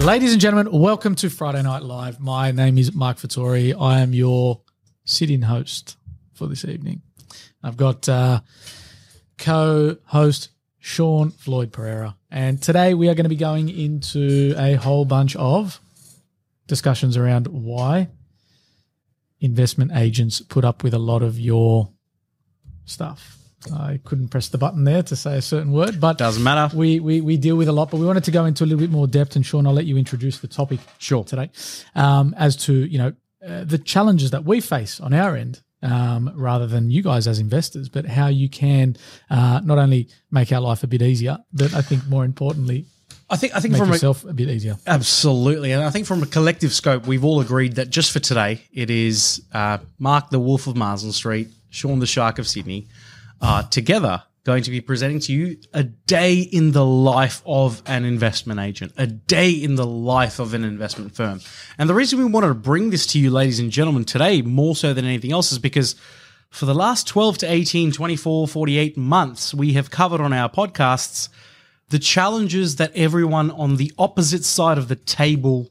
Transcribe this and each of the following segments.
Ladies and gentlemen, welcome to Friday Night Live. My name is Mark Fattore. I am your sit-in host for this evening. I've got uh, co-host Sean Floyd Pereira, and today we are going to be going into a whole bunch of discussions around why investment agents put up with a lot of your stuff. I couldn't press the button there to say a certain word, but Doesn't matter. we, we we deal with a lot, but we wanted to go into a little bit more depth. And Sean, I'll let you introduce the topic Sure. today, um, as to you know uh, the challenges that we face on our end, um, rather than you guys as investors, but how you can uh, not only make our life a bit easier, but I think more importantly, I think I think make from a, a bit easier. absolutely, and I think from a collective scope, we've all agreed that just for today, it is uh, Mark the Wolf of Marsden Street, Sean the Shark of Sydney, uh, together going to be presenting to you a day in the life of an investment agent, a day in the life of an investment firm. And the reason we wanted to bring this to you, ladies and gentlemen, today more so than anything else is because for the last 12 to 18, 24, 48 months, we have covered on our podcasts the challenges that everyone on the opposite side of the table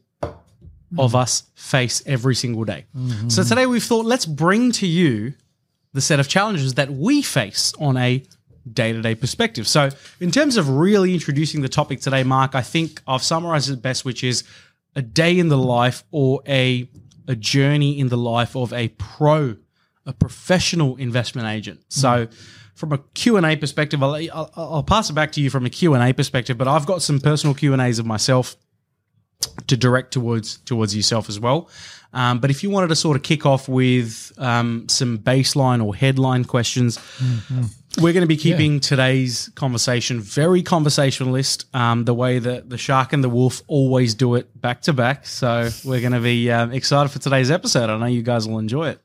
of us face every single day. So today we've thought let's bring to you the set of challenges that we face on a day-to-day perspective. So in terms of really introducing the topic today, Mark, I think I've summarized it best, which is a day in the life or a a journey in the life of a pro, a professional investment agent. Mm. So from a Q&A perspective, I'll, I'll, I'll pass it back to you from a Q&A perspective, but I've got some personal Q&As of myself to direct towards towards yourself as well. Um, but if you wanted to sort of kick off with um, some baseline or headline questions, we're going to be keeping today's conversation very conversationalist, um, the way that the shark and the wolf always do it back to back. So we're going to be um, excited for today's episode. I know you guys will enjoy it.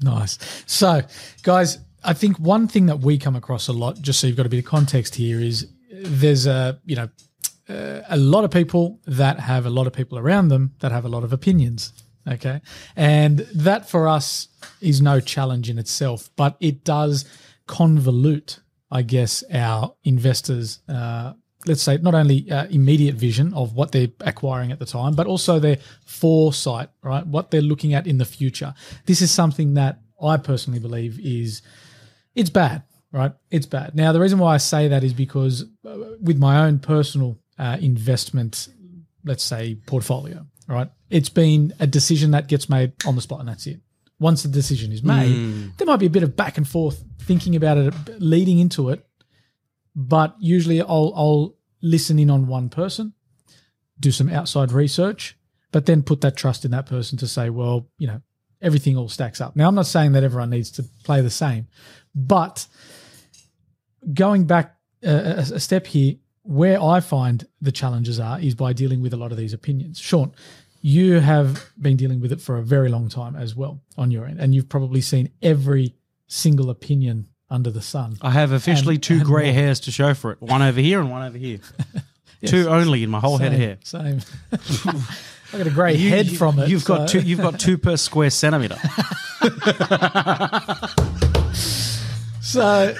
Nice. So, guys, I think one thing that we come across a lot, just so you've got a bit of context here, is there's a you know uh, a lot of people that have a lot of people around them that have a lot of opinions. Okay, and that for us is no challenge in itself, but it does convolute, I guess, our investors. Uh, let's say not only uh, immediate vision of what they're acquiring at the time, but also their foresight, right? What they're looking at in the future. This is something that I personally believe is it's bad, right? It's bad. Now, the reason why I say that is because uh, with my own personal uh, investment, let's say portfolio, right? It's been a decision that gets made on the spot, and that's it. Once the decision is made, there might be a bit of back and forth thinking about it, leading into it, but usually I'll, I'll listen in on one person, do some outside research, but then put that trust in that person to say, well, you know, everything all stacks up. Now, I'm not saying that everyone needs to play the same, but going back a a step here, where I find the challenges are is by dealing with a lot of these opinions. Sean, you have been dealing with it for a very long time as well on your end, and you've probably seen every single opinion under the sun. I have officially And- two and grey more. hairs to show for it. One over here and one over here. Two only in my whole head of hair. Same. I got a grey head You- from it. You've got two. You've got two per square centimeter. So,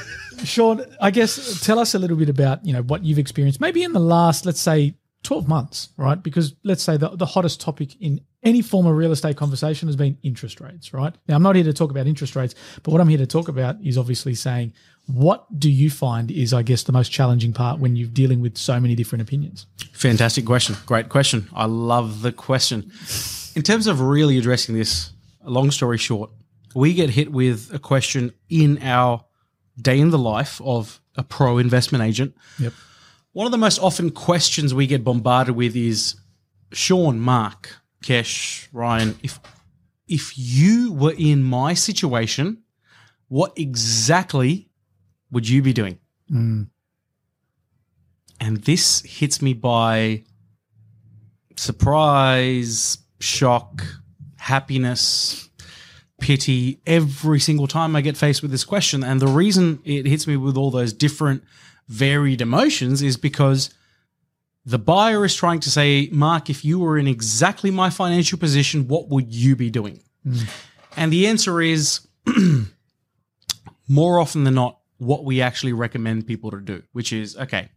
Sean, I guess tell us a little bit about you know what you've experienced, maybe in the last, let's say, twelve months, right? Because let's say the, the hottest topic in any form of real estate conversation has been interest rates, right? Now, I'm not here to talk about interest rates, but what I'm here to talk about is obviously saying what do you find is, I guess, the most challenging part when you're dealing with so many different opinions. Fantastic question. Great question. I love the question. In terms of really addressing this, long story short, we get hit with a question in our day in the life of a pro investment agent. Yep. One of the most often questions we get bombarded with is Sean, Mark, Kesh, Ryan, if if you were in my situation, what exactly would you be doing? Mm. And this hits me by surprise, shock, happiness, pity every single time I get faced with this question. And the reason it hits me with all those different varied emotions is because the buyer is trying to say, Mark, if you were in exactly my financial position, what would you be doing? Hmm. And the answer is more often than not, what we actually recommend people to do, which is okay,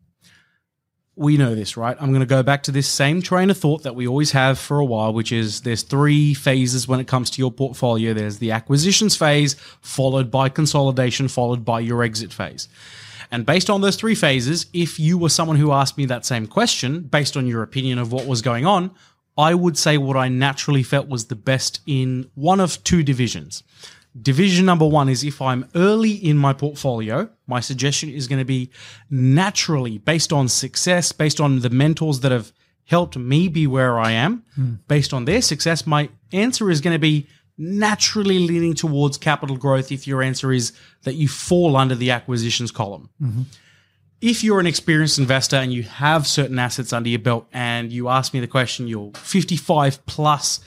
we know this, right? I'm going to go back to this same train of thought that we always have for a while, which is there's three phases when it comes to your portfolio. There's the acquisitions phase, followed by consolidation, followed by your exit phase. And based on those three phases, if you were someone who asked me that same question, based on your opinion of what was going on, I would say what I naturally felt was the best in one of two divisions. Division number one is if I'm early in my portfolio, my suggestion is going to be naturally based on success, based on the mentors that have helped me be where I am, hmm. based on their success. My answer is going to be naturally leaning towards capital growth if your answer is that you fall under the acquisitions column. Mm-hmm. If you're an experienced investor and you have certain assets under your belt and you ask me the question, you're 55 plus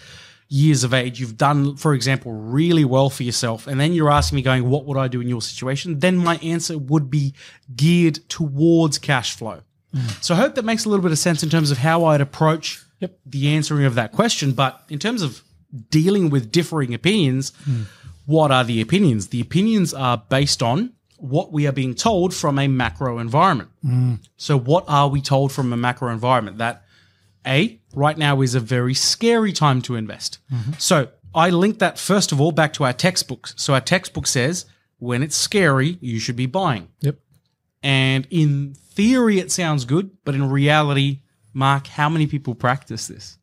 years of age, you've done, for example, really well for yourself, and then you're asking me, going, what would I do in your situation? Then my answer would be geared towards cash flow. Mm. So I hope that makes a little bit of sense in terms of how I'd approach Yep. the answering of that question. But in terms of dealing with differing opinions, mm. what are the opinions? The opinions are based on what we are being told from a macro environment. Mm. So, what are we told from a macro environment? That A, right now is a very scary time to invest. So, I link that first of all back to our textbooks. So, our textbook says when it's scary, you should be buying. Yep. And in theory, it sounds good, but in reality, Mark, how many people practice this?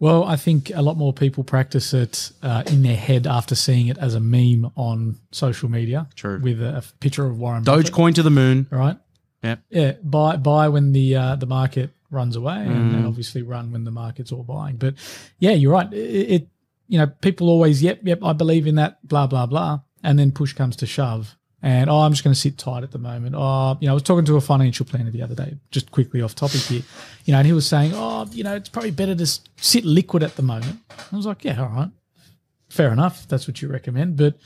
Well, I think a lot more people practice it uh, in their head after seeing it as a meme on social media. True. With a, a picture of Warren Buffett. Dogecoin to the moon. right? Yep. Yeah, buy buy when the uh, the market runs away, and Mm. then obviously run when the market's all buying. But yeah, you're right. It, it you know people always yep yep I believe in that blah blah blah, and then push comes to shove, and oh I'm just going to sit tight at the moment. Oh you know I was talking to a financial planner the other day, just quickly off topic here, you know, and he was saying oh you know it's probably better to sit liquid at the moment. I was like yeah all right, fair enough that's what you recommend, but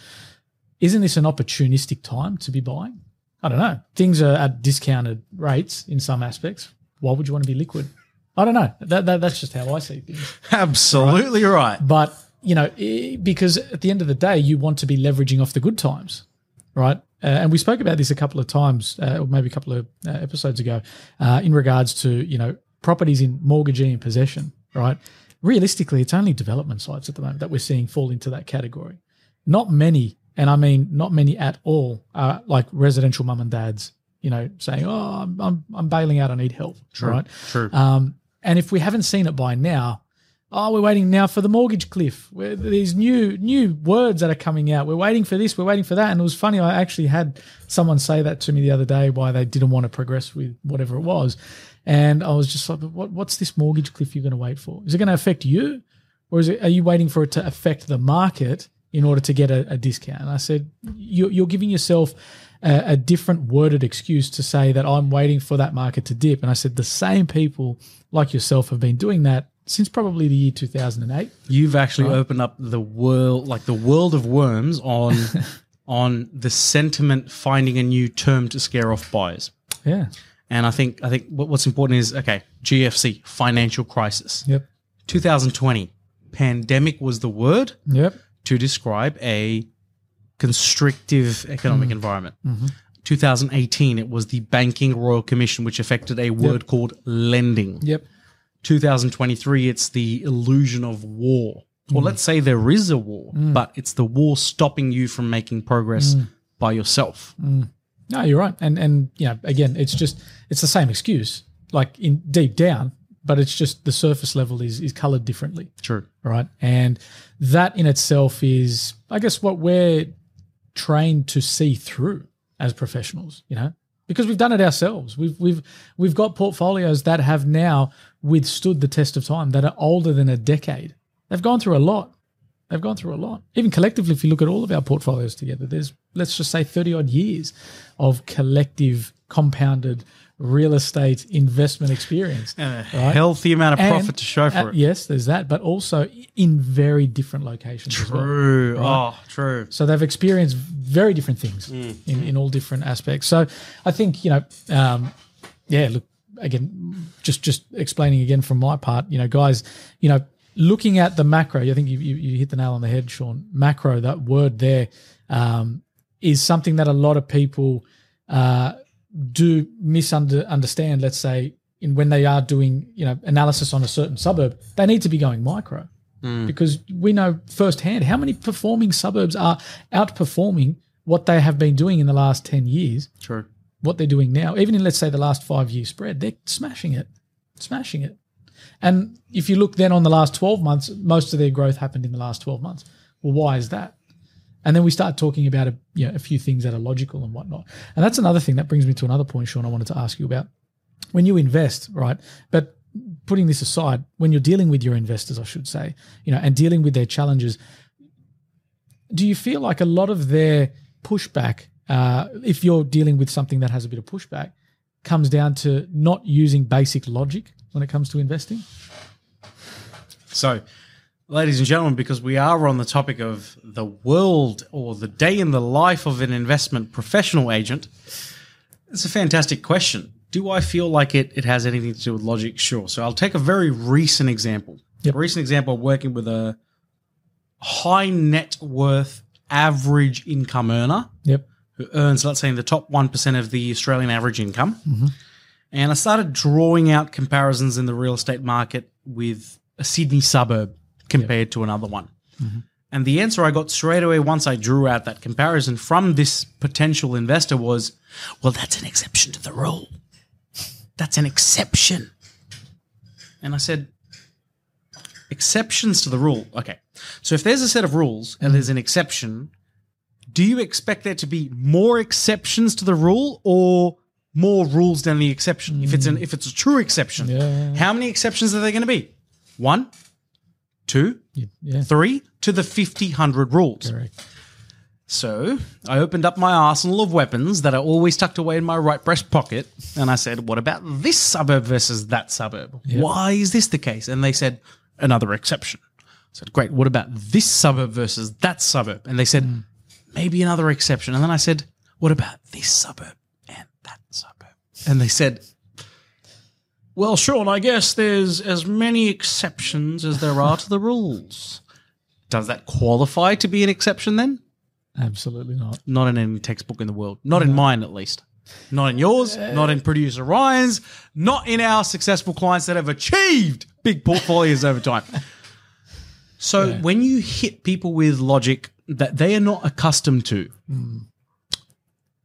isn't this an opportunistic time to be buying? I don't know. Things are at discounted rates in some aspects. Why would you want to be liquid? I don't know. That, that that's just how I see things. Absolutely right. But you know, because at the end of the day, you want to be leveraging off the good times, right? Uh, and we spoke about this a couple of times, uh, or maybe a couple of uh, episodes ago, uh, in regards to you know properties in mortgagee in possession, right? Realistically, it's only development sites at the moment that we're seeing fall into that category. Not many, and I mean not many at all, are like residential mum and dads, you know, saying, "Oh, I'm I'm, I'm bailing out, I need help," right? True. Um, and if we haven't seen it by now, oh, we're waiting now for the mortgage cliff. Where these new new words that are coming out. We're waiting for this. We're waiting for that. And it was funny. I actually had someone say that to me the other day why they didn't want to progress with whatever it was, and I was just like, what, what's this mortgage cliff you're going to wait for? Is it going to affect you, or is it are you waiting for it to affect the market in order to get a, a discount? And I said, you're, you're giving yourself a, a different worded excuse to say that I'm waiting for that market to dip. And I said, the same people like yourself have been doing that since probably the year 2008. You've actually opened up the world, like the world of worms, on on the sentiment finding a new term to scare off buyers. Yeah. And I think I think what's important is okay, GFC, financial crisis, Yep. 2020, pandemic was the word Yep. to describe a constrictive economic mm. environment. Mm-hmm. 2018, it was the Banking Royal Commission, which affected a word called lending. Yep. 2023, it's the illusion of war. Well, mm. let's say there is a war, mm. but it's the war stopping you from making progress by yourself. No, you're right. And and you know, again, it's just it's the same excuse, like in deep down, but it's just the surface level is is colored differently. True. right? And that in itself is, I guess, what we're trained to see through as professionals, you know, because we've done it ourselves. We've we've we've got portfolios that have now withstood the test of time that are older than a decade. They've gone through a lot. They've gone through a lot. Even collectively, if you look at all of our portfolios together, there's let's just say 30 odd years of collective compounded real estate investment experience. A right? healthy amount of And- profit to show for Uh, it. yes, there's that, but also in very different locations as well. True. Oh, true. So they've experienced very different things in, in all different aspects. So I think you know, um, yeah. Look again, just just explaining again from my part, you know, guys, you know, looking at the macro. I think you you, you hit the nail on the head, Sean. Macro, that word there, um, is something that a lot of people uh, do misunderstand. Let's say in when they are doing you know analysis on a certain suburb, they need to be going micro hmm. because we know firsthand how many performing suburbs are outperforming what they have been doing in the last ten years. True. What they're doing now, even in let's say the last five year spread, they're smashing it, smashing it. And if you look then on the last twelve months, most of their growth happened in the last twelve months. Well, why is that? And then we start talking about a, you know, a few things that are logical and whatnot. And that's another thing that brings me to another point, Sean, I wanted to ask you about. When you invest, right? But putting this aside, when you're dealing with your investors, I should say, you know, and dealing with their challenges, do you feel like a lot of their pushback, uh, if you're dealing with something that has a bit of pushback, comes down to not using basic logic when it comes to investing? So, ladies and gentlemen, because we are on the topic of the world or the day in the life of an investment professional agent, it's a fantastic question. Do I feel like it, it has anything to do with logic? Sure. So I'll take a very recent example. Yep. A recent example of working with a high net worth average income earner Yep. who earns, let's say, in the top 1% of the Australian average income. Mm-hmm. And I started drawing out comparisons in the real estate market with a Sydney suburb compared to another one. And the answer I got straight away once I drew out that comparison from this potential investor was, well, that's an exception to the rule. That's an exception. And I said, exceptions to the rule. Okay. So if there's a set of rules and there's an exception, do you expect there to be more exceptions to the rule or more rules than the exception? If it's an if it's a true exception, Yeah. how many exceptions are there going to be? One, two, Yeah. three to the 50, 100 rules. Correct. So I opened up my arsenal of weapons that are always tucked away in my right breast pocket, and I said, "What about this suburb versus that suburb? Why is this the case?" And they said, "Another exception." I said, "Great. What about this suburb versus that suburb?" And they said, hmm. "Maybe another exception." And then I said, "What about this suburb and that suburb?" And they said, "Well, Sean, I guess there's as many exceptions as there are to the rules." Does that qualify to be an exception then? Absolutely not. Not in any textbook in the world. Not in mine, at least. Not in yours. Uh, not in producer Ryan's. Not in our successful clients that have achieved big portfolios over time. So when you hit people with logic that they are not accustomed to, hmm.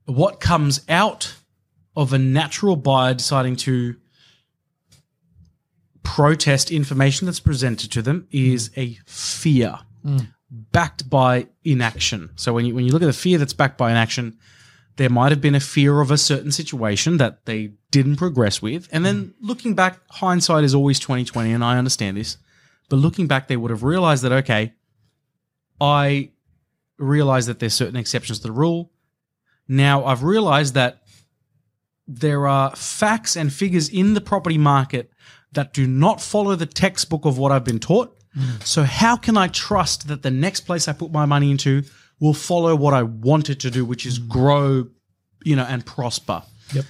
what comes out of a natural buyer deciding to protest information that's presented to them is a fear backed by inaction. So when you when you look at the fear that's backed by inaction, there might have been a fear of a certain situation that they didn't progress with. And then looking back, hindsight is always 2020, and I understand this. But looking back, they would have realized that, okay, I realize that there's certain exceptions to the rule. Now I've realized that there are facts and figures in the property market that do not follow the textbook of what I've been taught. Mm. So how can I trust that the next place I put my money into will follow what I want it to do, which is mm. grow, you know, and prosper? Yep.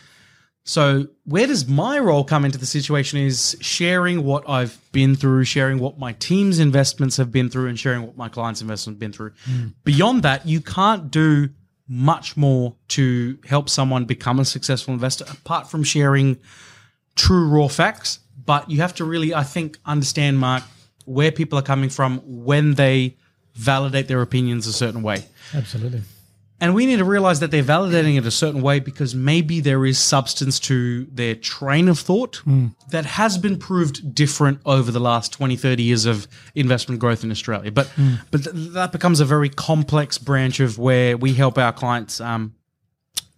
So where does my role come into the situation is sharing what I've been through, sharing what my team's investments have been through, and sharing what my clients' investments have been through. Mm. Beyond that, you can't do much more to help someone become a successful investor apart from sharing true raw facts. But you have to really, I think, understand, Mark, where people are coming from when they validate their opinions a certain way. Absolutely. And we need to realize that they're validating it a certain way because maybe there is substance to their train of thought that has been proved different over the last 20, 30 years of investment growth in Australia. But but th- that becomes a very complex branch of where we help our clients um,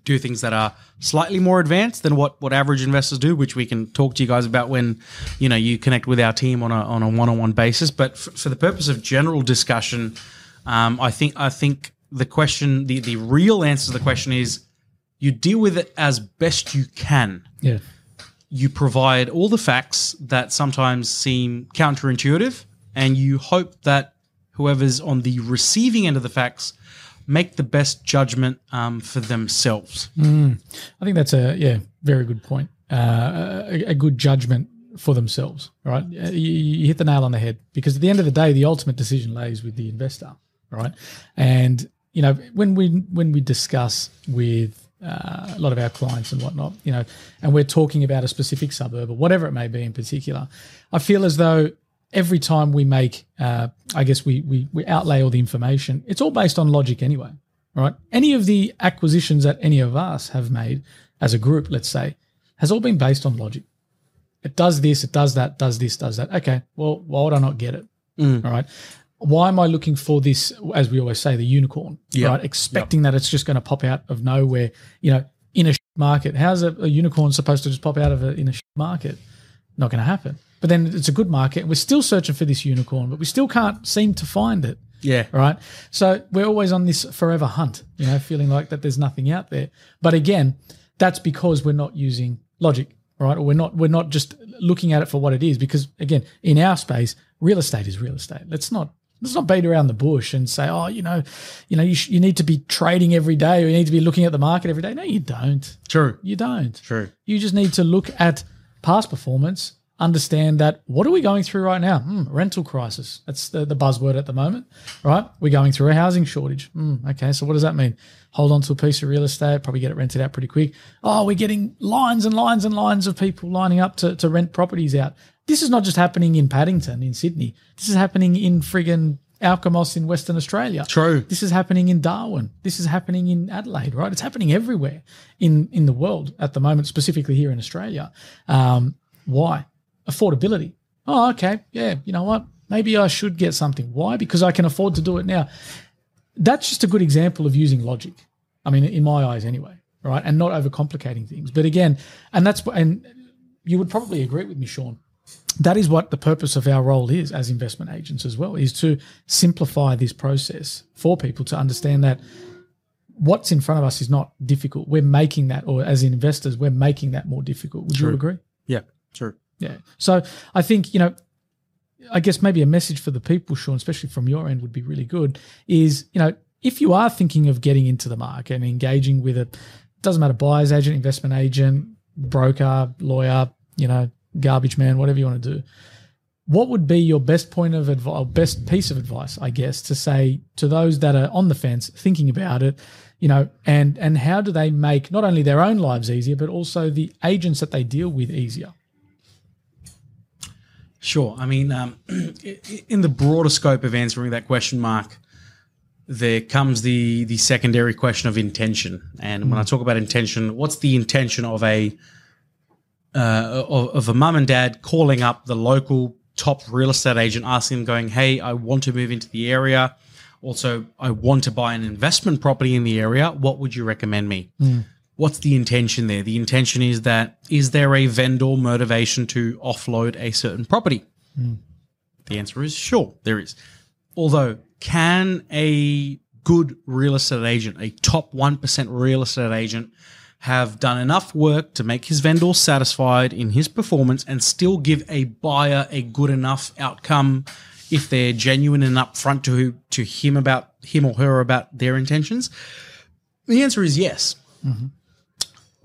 do things that are slightly more advanced than what, what average investors do, which we can talk to you guys about when you know you connect with our team on a on a one on one basis. But f- for the purpose of general discussion, um, I think I think the question, the the real answer to the question is, you deal with it as best you can. Yeah. You provide all the facts that sometimes seem counterintuitive, and you hope that whoever's on the receiving end of the facts make the best judgment um, for themselves. I think that's a yeah very good point. Uh, a, a good judgment for themselves, right? Uh, You, you hit the nail on the head because at the end of the day, the ultimate decision lays with the investor, right? And you know when we when we discuss with uh, a lot of our clients and whatnot, you know, and we're talking about a specific suburb or whatever it may be in particular, I feel as though every time we make, uh, I guess we, we we outlay all the information, it's all based on logic anyway, right? Any of the acquisitions that any of us have made as a group, let's say, has all been based on logic. It does this, it does that, does this, does that. Okay, well, why would I not get it? All right. Why am I looking for this, as we always say, the unicorn, Yeah. right? Expecting that it's just going to pop out of nowhere, you know, in a market. How's a, a unicorn supposed to just pop out of a, in a market? Not going to happen. But then it's a good market. We're still searching for this unicorn, but we still can't seem to find it Yeah. right? So we're always on this forever hunt, you know, feeling like that there's nothing out there. But again, that's because we're not using logic, right? Or we're not we're not just looking at it for what it is. Because again, in our space, real estate is real estate. Let's not let's not beat around the bush and say, oh, you know, you know, you, sh- you need to be trading every day or you need to be looking at the market every day. No, you don't. True. You don't. True. You just need to look at past performance, understand that what are we going through right now? Hmm, rental crisis. That's the, the buzzword at the moment, right? We're going through a housing shortage. Hmm, okay, so what does that mean? Hold on to a piece of real estate, probably get it rented out pretty quick. Oh, we're getting lines and lines and lines of people lining up to, to rent properties out. This is not just happening in Paddington, in Sydney. This is happening in friggin' Alkimos in Western Australia. True. This is happening in Darwin. This is happening in Adelaide, right? It's happening everywhere in in the world at the moment, specifically here in Australia. Um, why? Affordability. Oh, okay. Yeah. You know what? Maybe I should get something. Why? Because I can afford to do it now. That's just a good example of using logic. I mean, in my eyes, anyway, right? And not overcomplicating things. But again, and that's what, and you would probably agree with me, Sean. That is what the purpose of our role is as investment agents as well, is to simplify this process for people to understand that what's in front of us is not difficult. We're making that, or as investors, we're making that more difficult. Would you agree? Yeah. True. Yeah. So I think, you know, I guess maybe a message for the people, Sean, especially from your end, would be really good is, you know, if you are thinking of getting into the market and engaging with a, doesn't matter, buyer's agent, investment agent, broker, lawyer, you know, garbage man, whatever you want to do, what would be your best point of advice, best piece of advice, I guess, to say to those that are on the fence, thinking about it, you know, and and how do they make not only their own lives easier, but also the agents that they deal with easier? Sure. I mean, um, in the broader scope of answering that question, Mark, there comes the the secondary question of intention. And when I talk about intention, what's the intention of a uh, of, of a mum and dad calling up the local top real estate agent, asking them, going, "Hey, I want to move into the area. Also, I want to buy an investment property in the area. What would you recommend me?" What's the intention there? The intention is that is there a vendor motivation to offload a certain property? Hmm. The answer is sure, there is. Although, can a good real estate agent, a top 1% real estate agent, have done enough work to make his vendor satisfied in his performance and still give a buyer a good enough outcome if they're genuine and upfront to, to him about him or her about their intentions? The answer is yes mm-hmm.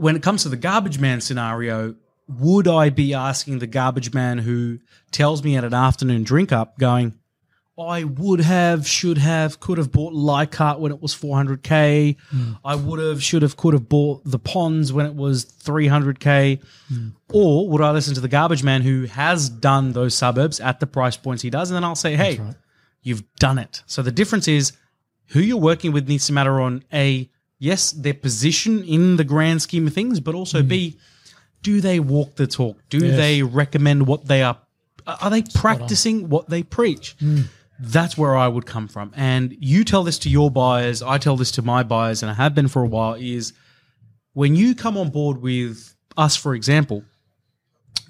When it comes to the garbage man scenario, would I be asking the garbage man who tells me at an afternoon drink up, going, I would have, should have, could have bought Leichhardt when it was 400k. Hmm. I would have, should have, could have bought the Ponds when it was 300k. Hmm. Or would I listen to the garbage man who has done those suburbs at the price points he does? And then I'll say, hey, you've done it. So the difference is who you're working with needs to matter on A, yes, their position in the grand scheme of things, but also B, do they walk the talk? Do Yes. they recommend what they are? Are they practicing what they preach? That's where I would come from. And you tell this to your buyers, I tell this to my buyers, and I have been for a while, is when you come on board with us, for example,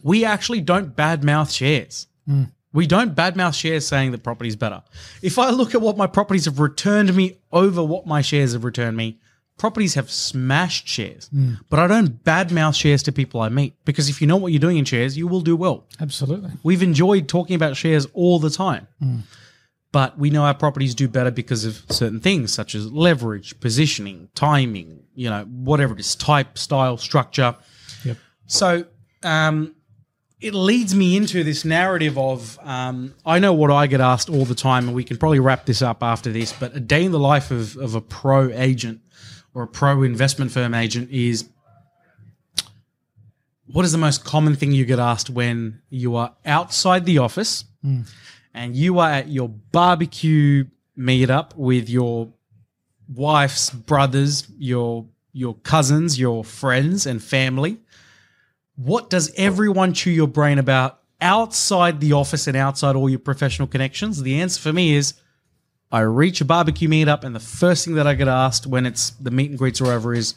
we actually don't badmouth shares. Hmm. We don't badmouth shares saying that property's better. If I look at what my properties have returned me over what my shares have returned me, properties have smashed shares. But I don't badmouth shares to people I meet because if you know what you're doing in shares, you will do well. Absolutely. We've enjoyed talking about shares all the time. But we know our properties do better because of certain things such as leverage, positioning, timing, you know, whatever it is, type, style, structure. Yep. So um, it leads me into this narrative of um, I know what I get asked all the time, and we can probably wrap this up after this. But a day in the life of, of a pro agent, or a pro investment firm agent is what is the most common thing you get asked when you are outside the office hmm. and you are at your barbecue meetup with your wife's brothers, your your cousins, your friends and family? What does everyone chew your brain about outside the office and outside all your professional connections? The answer for me is I reach a barbecue meetup, and the first thing that I get asked when it's the meet and greets are over is,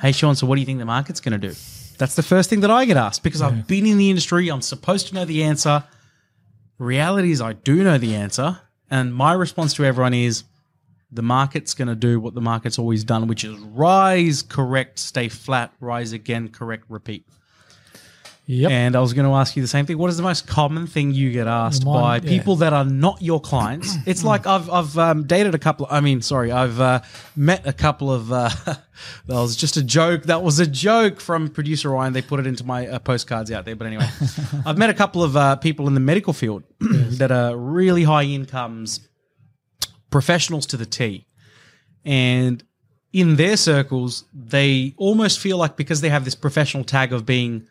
"Hey, Sean, so what do you think the market's going to do?" That's the first thing that I get asked because I've been in the industry. I'm supposed to know the answer. Reality is, I do know the answer, and my response to everyone is, the market's going to do what the market's always done, which is rise, correct, stay flat, rise again, correct, repeat. Yep. And I was going to ask you the same thing. What is the most common thing you get asked Mine- by yeah. people that are not your clients? It's like I've I've um, dated a couple. I mean, sorry, I've uh, met a couple of. Uh, that was just a joke. That was a joke from producer Ryan. They put it into my uh, postcards out there. But anyway, I've met a couple of uh, people in the medical field that are really high incomes, professionals to the T, and in their circles, they almost feel like because they have this professional tag of being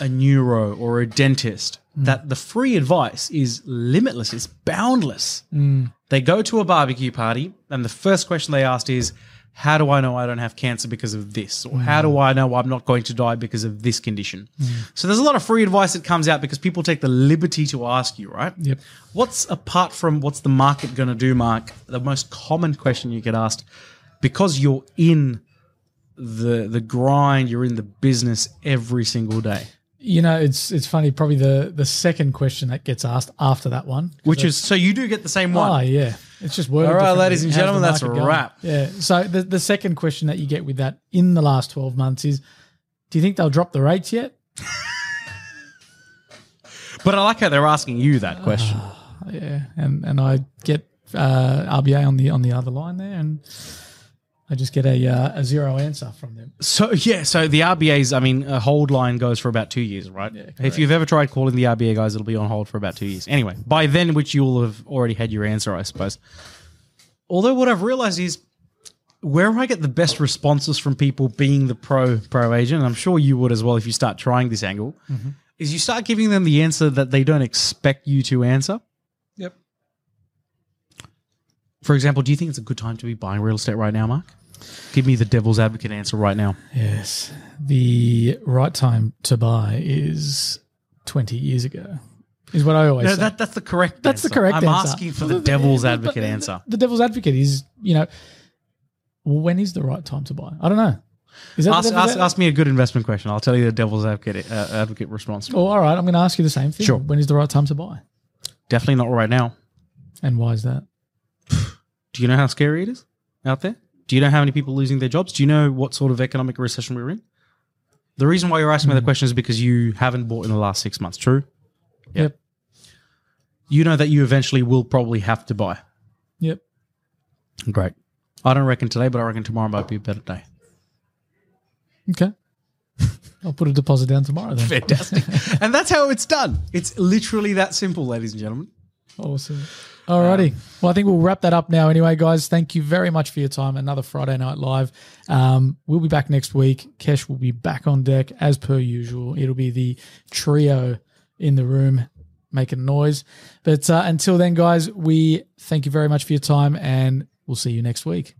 a neuro or a dentist mm. that the free advice is limitless, it's boundless. Mm. They go to a barbecue party, and the first question they asked is, How do I know I don't have cancer because of this? Or how do mm. I know I'm not going to die because of this condition? So there's a lot of free advice that comes out because people take the liberty to ask you, right? Yep. What's apart from what's the market going to do, Mark? The most common question you get asked because you're in the the grind, you're in the business every single day. You know, it's it's funny. Probably the the second question that gets asked after that one, Which is so you do get the same one. oh yeah, it's just worded. All right, ladies and gentlemen, that's a going? wrap. Yeah. So the the second question that you get with that in the last twelve months is, do you think they'll drop the rates yet? But I like how they're asking you that question. Yeah, and and I get uh, RBA on the on the other line there, and I just get a uh, a zero answer from them. So yeah, so the RBA's, I mean, a hold line goes for about two years, right? if you've ever tried calling the RBA guys, it'll be on hold for about two years. Anyway, by then, which you'll have already had your answer, I suppose. Although what I've realized is where I get the best responses from people being the pro pro agent, and I'm sure you would as well if you start trying this angle, is you start giving them the answer that they don't expect you to answer. Yep. For example, do you think it's a good time to be buying real estate right now, Mark? Give me the devil's advocate answer right now. Yes, the right time to buy is twenty years ago. Is what I always No, say. that, that's the correct. That's the correct I'm answer. asking for the But- devil's advocate but answer. The devil's advocate is, you know, when is the right time to buy? I don't know. Is that Ask, ask, ask me a good investment question. I'll tell you the devil's advocate uh, advocate response. Oh, all right. I'm going to ask you the same thing. Sure. When is the right time to buy? Definitely not right now. And why is that? Do you know how scary it is out there? Do you know how many people are losing their jobs? Do you know what sort of economic recession we're in? The reason why you're asking me the question is because you haven't bought in the last six months. True. Yeah. Yep. You know that you eventually will probably have to buy. Yep. Great. I don't reckon today, but I reckon tomorrow might be a better day. Okay. I'll put a deposit down tomorrow then. Fantastic. and that's how it's done. It's literally that simple, ladies and gentlemen. Awesome. Alrighty. Well, I think we'll wrap that up now anyway, guys. Thank you very much for your time. Another Friday Night Live. Um, we'll be back next week. Kesh will be back on deck as per usual. It'll be the trio in the room making noise. But uh, until then, guys, we thank you very much for your time and we'll see you next week.